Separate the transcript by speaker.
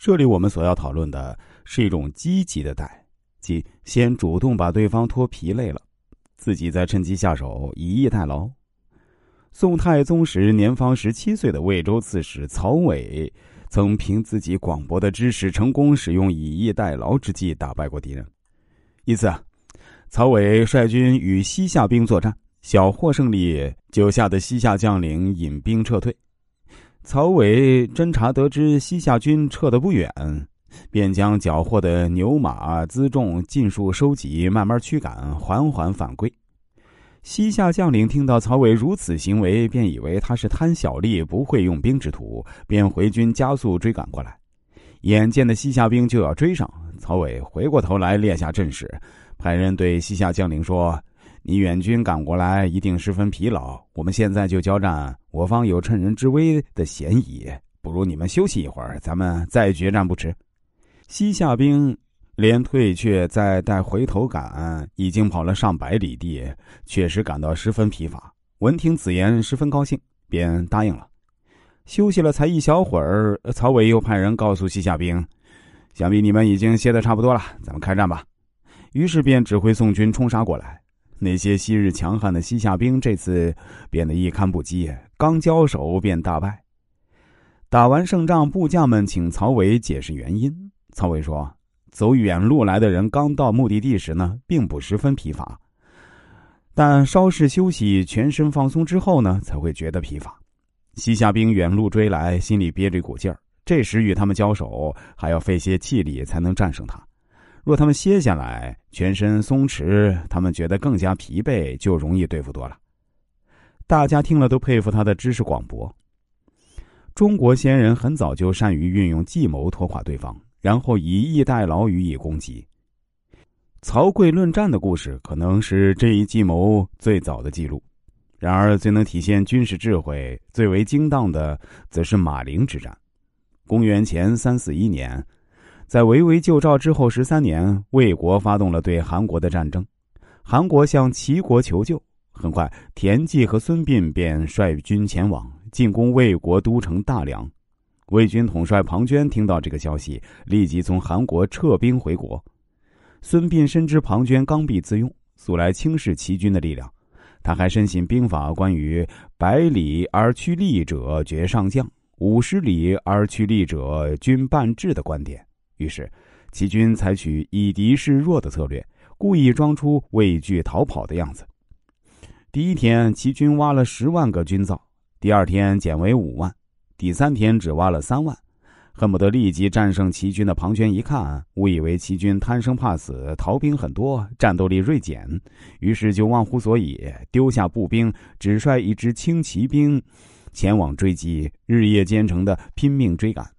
Speaker 1: 这里我们所要讨论的是一种积极的待，即先主动把对方拖疲累了，自己再趁机下手，以逸待劳。宋太宗时年方十七岁的魏州刺史曹伟，曾凭自己广博的知识，成功使用以逸待劳之计打败过敌人。一次，曹伟率军与西夏兵作战，小获胜利，就吓得西夏将领引兵撤退。曹伟侦察得知西夏军撤得不远，便将缴获的牛马辎重尽数收集，慢慢驱赶，缓缓返归。西夏将领听到曹伟如此行为，便以为他是贪小利、不会用兵之徒，便回军加速追赶过来。眼见的西夏兵就要追上，曹伟回过头来列下阵势，派人对西夏将领说。你远军赶过来，一定十分疲劳。我们现在就交战，我方有趁人之危的嫌疑。不如你们休息一会儿，咱们再决战不迟。西夏兵连退却再带回头赶，已经跑了上百里地，确实感到十分疲乏。闻听此言，十分高兴，便答应了。休息了才一小会儿，曹伟又派人告诉西夏兵：“想必你们已经歇得差不多了，咱们开战吧。”于是便指挥宋军冲杀过来。那些昔日强悍的西夏兵这次变得一堪不羁，刚交手便大败。打完胜仗，部将们请曹伟解释原因。曹伟说：“走远路来的人刚到目的地时呢，并不十分疲乏，但稍事休息、全身放松之后呢，才会觉得疲乏。西夏兵远路追来，心里憋着一股劲儿，这时与他们交手，还要费些气力才能战胜他。”若他们歇下来，全身松弛，他们觉得更加疲惫，就容易对付多了。大家听了都佩服他的知识广博。中国先人很早就善于运用计谋拖垮对方，然后以逸待劳予以攻击。曹刿论战的故事可能是这一计谋最早的记录。然而，最能体现军事智慧、最为精当的，则是马陵之战。公元前三四一年。在围魏救赵之后十三年，魏国发动了对韩国的战争，韩国向齐国求救。很快，田忌和孙膑便率军前往进攻魏国都城大梁。魏军统帅庞涓听到这个消息，立即从韩国撤兵回国。孙膑深知庞涓刚愎自用，素来轻视齐军的力量，他还深信兵法关于“百里而趋利者绝上将，五十里而趋利者均半至”的观点。于是，齐军采取以敌示弱的策略，故意装出畏惧逃跑的样子。第一天，齐军挖了十万个军灶；第二天减为五万；第三天只挖了三万。恨不得立即战胜齐军的庞涓一看，误以为齐军贪生怕死，逃兵很多，战斗力锐减，于是就忘乎所以，丢下步兵，只率一支轻骑兵前往追击，日夜兼程的拼命追赶。